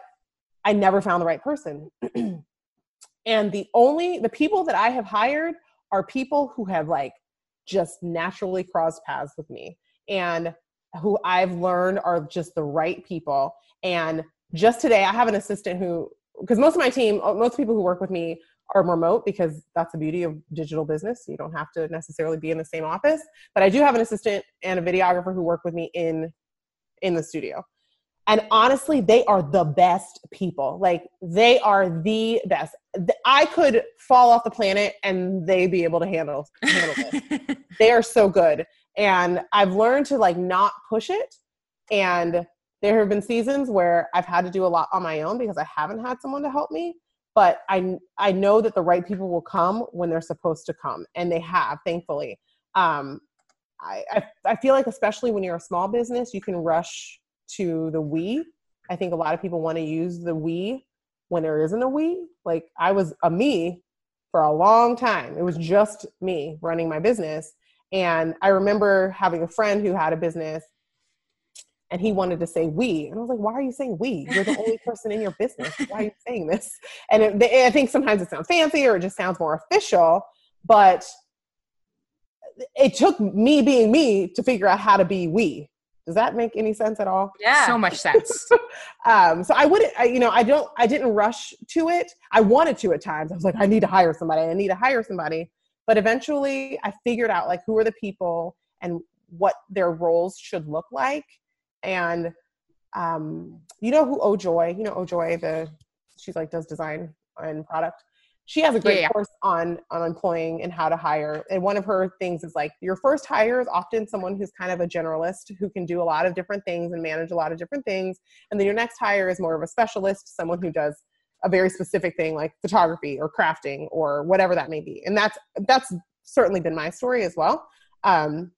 I never found the right person. and the only, the people that I have hired are people who have like just naturally cross paths with me and who I've learned are just the right people. And just today, I have an assistant who, because most of my team, uh, most people who work with me are remote because that's the beauty of digital business. You don't have to necessarily be in the same office. But I do have an assistant and a videographer who work with me in in the studio. And honestly, they are the best people. Like they are the best. I could fall off the planet and they be able to handle handle this. They are so good. And i've learned to like not push it. And there have been seasons where i've had to do a lot on my own because i haven't had someone to help me. But i i know that the right people will come when they're supposed to come. And they have thankfully. Um i i, I feel like especially when you're a small business you can rush to the we i think a lot of people want to use the we when there isn't a we like i was a me for a long time. It was just me running my business. And I remember having a friend who had a business and he wanted to say we. And I was like, why are you saying we? You're the only person in your business. Why are you saying this? And it, they- I think sometimes it sounds fancy or it just sounds more official. But it took me being me to figure out how to be we. Does that make any sense at all? yeah. So much sense. um, so I wouldn't, I, you know, I don't, I didn't rush to it. I wanted to at times. I was like, I need to hire somebody. I need to hire somebody. But eventually, I figured out like who are the people and what their roles should look like. And um, you know who Ojoy, you know Ojoy, the she's like does design and product. She has a great Yeah, yeah. course on on employing and how to hire. And one of her things is like your first hire is often someone who's kind of a generalist who can do a lot of different things and manage a lot of different things. And then your next hire is more of a specialist, someone who does a very specific thing like photography or crafting or whatever that may be. And that's that's certainly been my story as well. Um,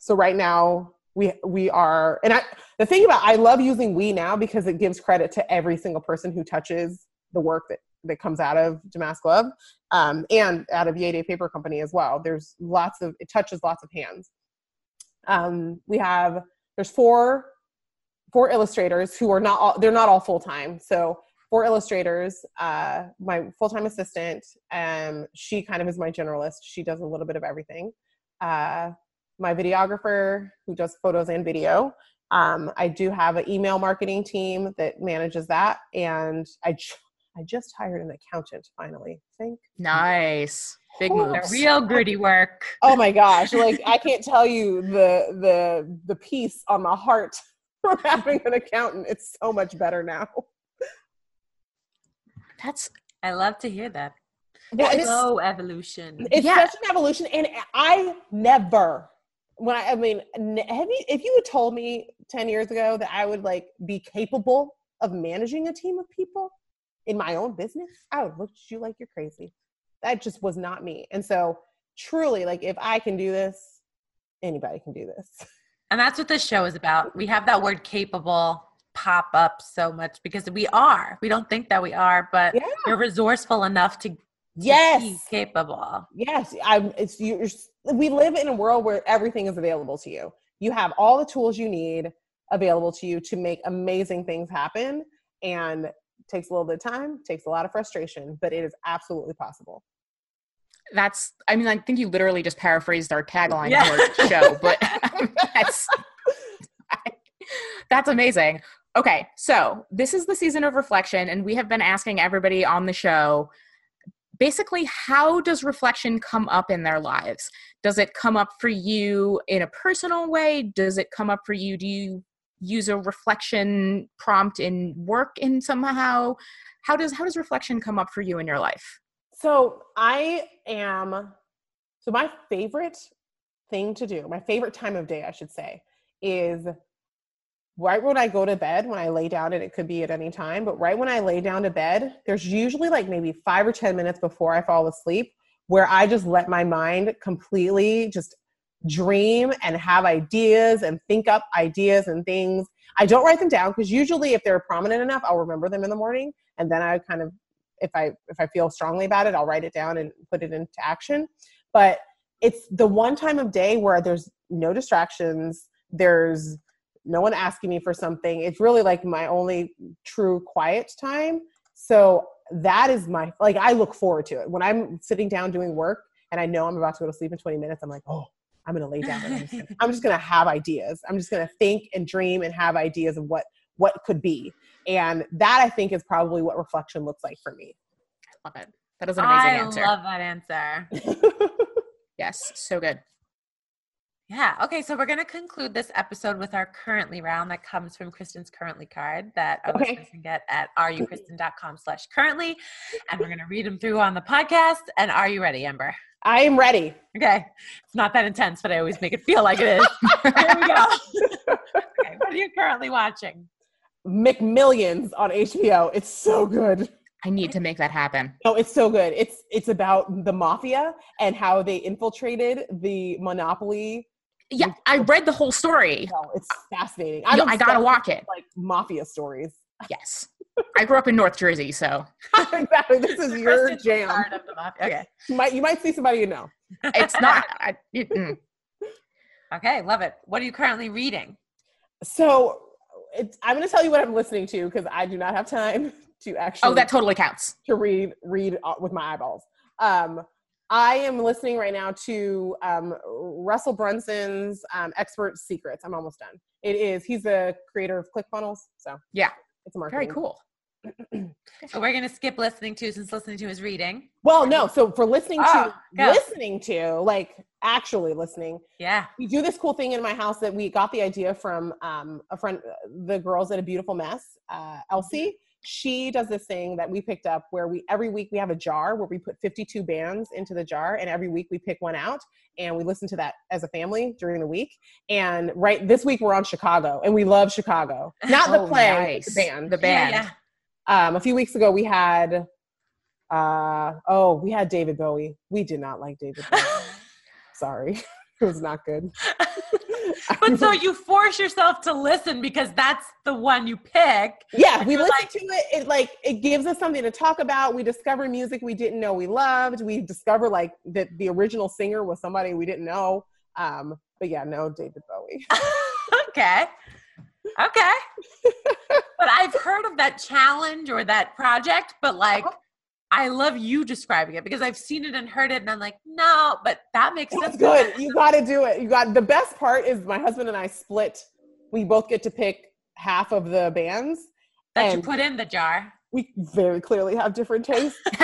so right now we we are and I the thing about I love using we now because it gives credit to every single person who touches the work that that comes out of Damask Love um, and out of Yay Day Paper Company as well. There's lots of it touches lots of hands. Um, we have there's four four illustrators who are not all they're not all full time. So four illustrators. Uh, my full time assistant, um, she kind of is my generalist. She does a little bit of everything. Uh, my videographer who does photos and video. Um, I do have an email marketing team that manages that, and I I just hired an accountant finally. Thank Nice. Big Oh, The moves. real gritty work. oh my gosh like i can't tell you the the the peace on my heart from having an accountant it's so much better now That's I love to hear that. Well, it's, Slow evolution. it's Yeah. such an evolution and i never when i i mean have you if you had told me 10 years ago that i would like be capable of managing a team of people in my own business i would look at you like you're crazy that just was not me and so truly like if i can do this anybody can do this And that's what this show is about. We have that word capable pop up so much because we are. We don't think that we are, but Yeah. you're resourceful enough to, yes be capable. Yes, I'm. It's you. You're, we live in a world where everything is available to you. You have all the tools you need available to you to make amazing things happen, and takes a little bit of time, takes a lot of frustration, but it is absolutely possible. that's I mean I think you literally just paraphrased our tagline Yeah. for our show, but that's that's amazing. Okay, so this is the season of reflection, and we have been asking everybody on the show basically how does reflection come up in their lives? Does it come up for you in a personal way? Does it come up for you? Do you use a reflection prompt in work in somehow? How does how does reflection come up for you in your life? So I am. So my favorite thing to do, my favorite time of day, I should say, is right when I go to bed, when I lay down, and it could be at any time, but right when I lay down to bed, there's usually like maybe five or 10 minutes before I fall asleep where I just let my mind completely just dream and have ideas and think up ideas and things. I don't write them down because usually if they're prominent enough, I'll remember them in the morning and then I kind of if I if I feel strongly about it, I'll write it down and put it into action. But it's the one time of day where there's no distractions, there's no one asking me for something. It's really like my only true quiet time. So that is my like I look forward to it. When I'm sitting down doing work and I know I'm about to go to sleep in 20 minutes, I'm like, oh, I'm gonna lay down and I'm just gonna, I'm just gonna have ideas. I'm just gonna think and dream and have ideas of what what could be. And that I think is probably what reflection looks like for me. I Love it. That is an amazing I answer. I love that answer. yes, so good. Yeah. Okay. So we're going to conclude this episode with our currently round that comes from Kristen's currently card that uh, our Okay. listeners can get at mm-hmm. areyoukristen.com slash currently. And we're going to read them through on the podcast. And are you ready, Amber? I am ready. Okay. It's not that intense, but I always make it feel like it is. Here we go. okay. What are you currently watching? McMillions on HBO. It's so good. I need to make that happen. No, it's so good. It's it's about the mafia and how they infiltrated the monopoly. Yeah, I read the whole story. No, it's fascinating. Yo, I gotta obsessed watch it. Like mafia stories. Yes. I grew up in North Jersey, so exactly. This is your Kristen's jam. of the mafia. Okay. You might you might see somebody you know. it's not. I, it- mm. Okay. Love it. What are you currently reading? So it's, I'm going to tell you what I'm listening to because I do not have time to actually. Oh, that totally counts. to read read uh, with my eyeballs. Um, I am listening right now to um, Russell Brunson's um, Expert Secrets. I'm almost done. It is he's the creator of ClickFunnels, so Yeah. it's a marketing Very cool. So we're gonna skip listening to since listening to is reading. Well, no. So for listening Oh, to, go. listening to, like actually listening, Yeah. we do this cool thing in my house that we got the idea from um, a friend, the girls at a beautiful mess, uh, Elsie. She does this thing that we picked up where we every week we have a jar where we put 52 bands into the jar, and every week we pick one out and we listen to that as a family during the week. And right this week we're on Chicago, and we love Chicago, not the Oh, play, nice. the band. The band. Yeah, Um, a few weeks ago we had, uh, oh, we had David Bowie. We did not like David Bowie. Sorry, it was not good. but so you force yourself to listen because that's the one you pick. yeah we listen like- to it it like it gives us something to talk about we discover music we didn't know we loved we discover like that the original singer was somebody we didn't know um but yeah no david bowie okay. Okay. but I've heard of that challenge or that project, but like I love you describing it because I've seen it and heard it and I'm like, no, but that makes that's sense. good you got to do it you got the best part is my husband and i split we both get to pick half of the bands That you put in the jar. we very clearly have different tastes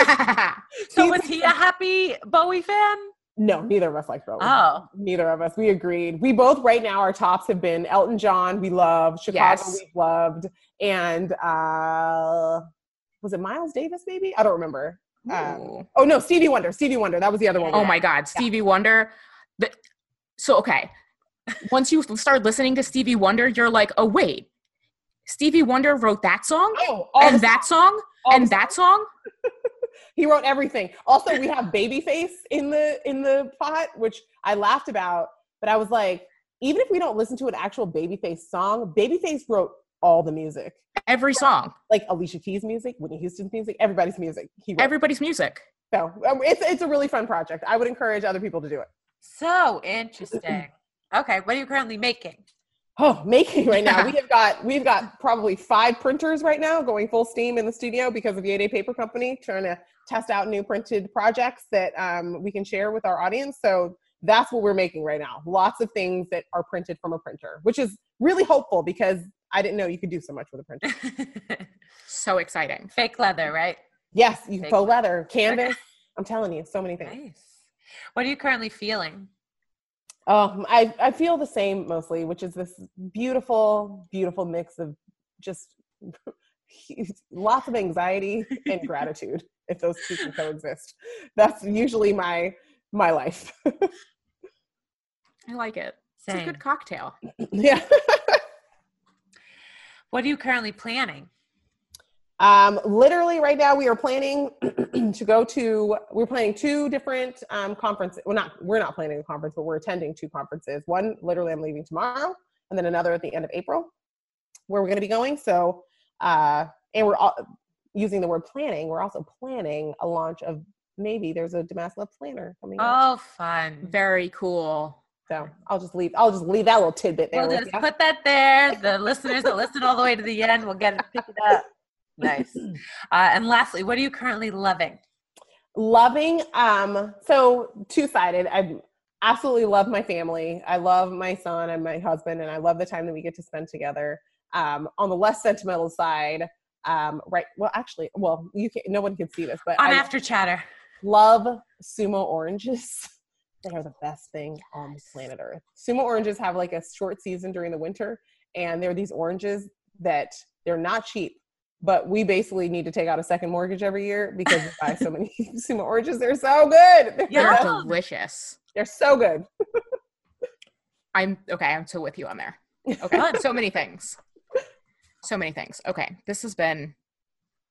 So was he a happy Bowie fan? no neither of us like bowie Oh. neither of us we agreed we both right now our tops have been elton john we love chicago Yes. we've loved and uh was it miles davis maybe? I don't remember. Um, oh no stevie wonder. Stevie wonder. That was the other one Oh my God, Stevie Wonder. The, so okay, once you start listening to Stevie Wonder, you're like, oh wait, Stevie Wonder wrote that song? Oh and that song? And that song. he wrote everything. Also we have babyface in the in the pot which i laughed about but i was like even if we don't listen to an actual babyface song babyface wrote all the music Every song, like alicia keys music whitney houston's music everybody's music he wrote. everybody's music. So um, it's it's a really fun project. I would encourage other people to do it. So interesting. Okay, what are you currently making? Oh, making right now. we have got we've got probably five printers right now going full steam in the studio because of Yay Day Paper Company trying to test out new printed projects that um, we can share with our audience. So that's what we're making right now. Lots of things that are printed from a printer, which is really hopeful because I didn't know you could do so much with a printer. So exciting. Fake leather, right? Yes, you faux leather, canvas. I'm telling you, so many things. Nice. What are you currently feeling? Um, I, I feel the same mostly, which is this beautiful, beautiful mix of just lots of anxiety and gratitude. If those two can coexist, that's usually my my life. I like it. It's a good cocktail. yeah. What are you currently planning? Um, literally, right now we are planning to go to. We're planning two different um, conferences. Well, not we're not planning a conference, but we're attending two conferences. One, literally, I'm leaving tomorrow, and then another at the end of April, where we're going to be going. So, uh, and we're all, using the word planning. We're also planning a launch of maybe there's a Damask Love planner coming. out. Oh, fun. Very cool. So I'll just leave. I'll just leave that little tidbit there. We'll just ya. put that there. The listeners that listen all the way to the end will get it, pick it up. Nice. Uh, and lastly, what are you currently loving? loving um so two-sided i absolutely love my family i love my son and my husband and i love the time that we get to spend together um on the less sentimental side um right well actually well you can no one can see this but On i After Chatter. love sumo oranges they are the best thing on planet earth sumo oranges have like a short season during the winter and they're these oranges that they're not cheap but we basically need to take out a second mortgage every year because we buy so many sumo oranges they're so good they're, Yeah. They're delicious. they're so good I'm okay. I'm so with you on there. Okay. So many things. So many things. Okay. This has been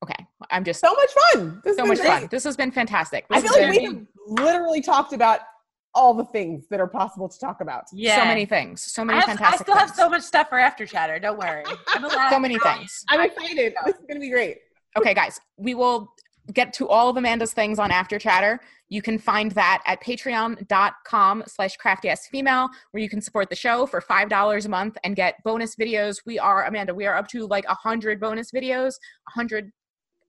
okay. I'm just so much fun this so much been fun. This has been fantastic. i feel like we been have literally talked about all the things that are possible to talk about Yeah. so many things. So I, many have, I fantastic still have so much stuff for After Chatter. Don't worry. So many things. i'm excited this is gonna be great Okay, guys, we will get to all of Amanda's things on After Chatter. You can find that at patreon.com slash craftyfemale, where you can support the show for $5 a month and get bonus videos. We are, Amanda, we are up to like 100 bonus videos, 100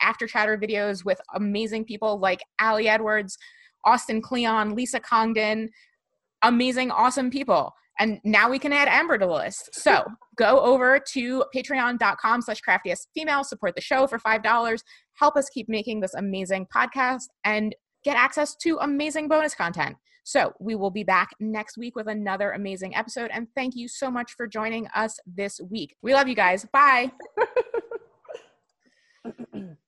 After Chatter videos with amazing people like Ali Edwards, Austin Kleon, Lisa Congdon, amazing, awesome people. And now we can add Amber to the list. So go over to patreon.com slash craftiest female, support the show for $5, help us keep making this amazing podcast, and get access to amazing bonus content. So we will be back next week with another amazing episode. And thank you so much for joining us this week. We love you guys. Bye.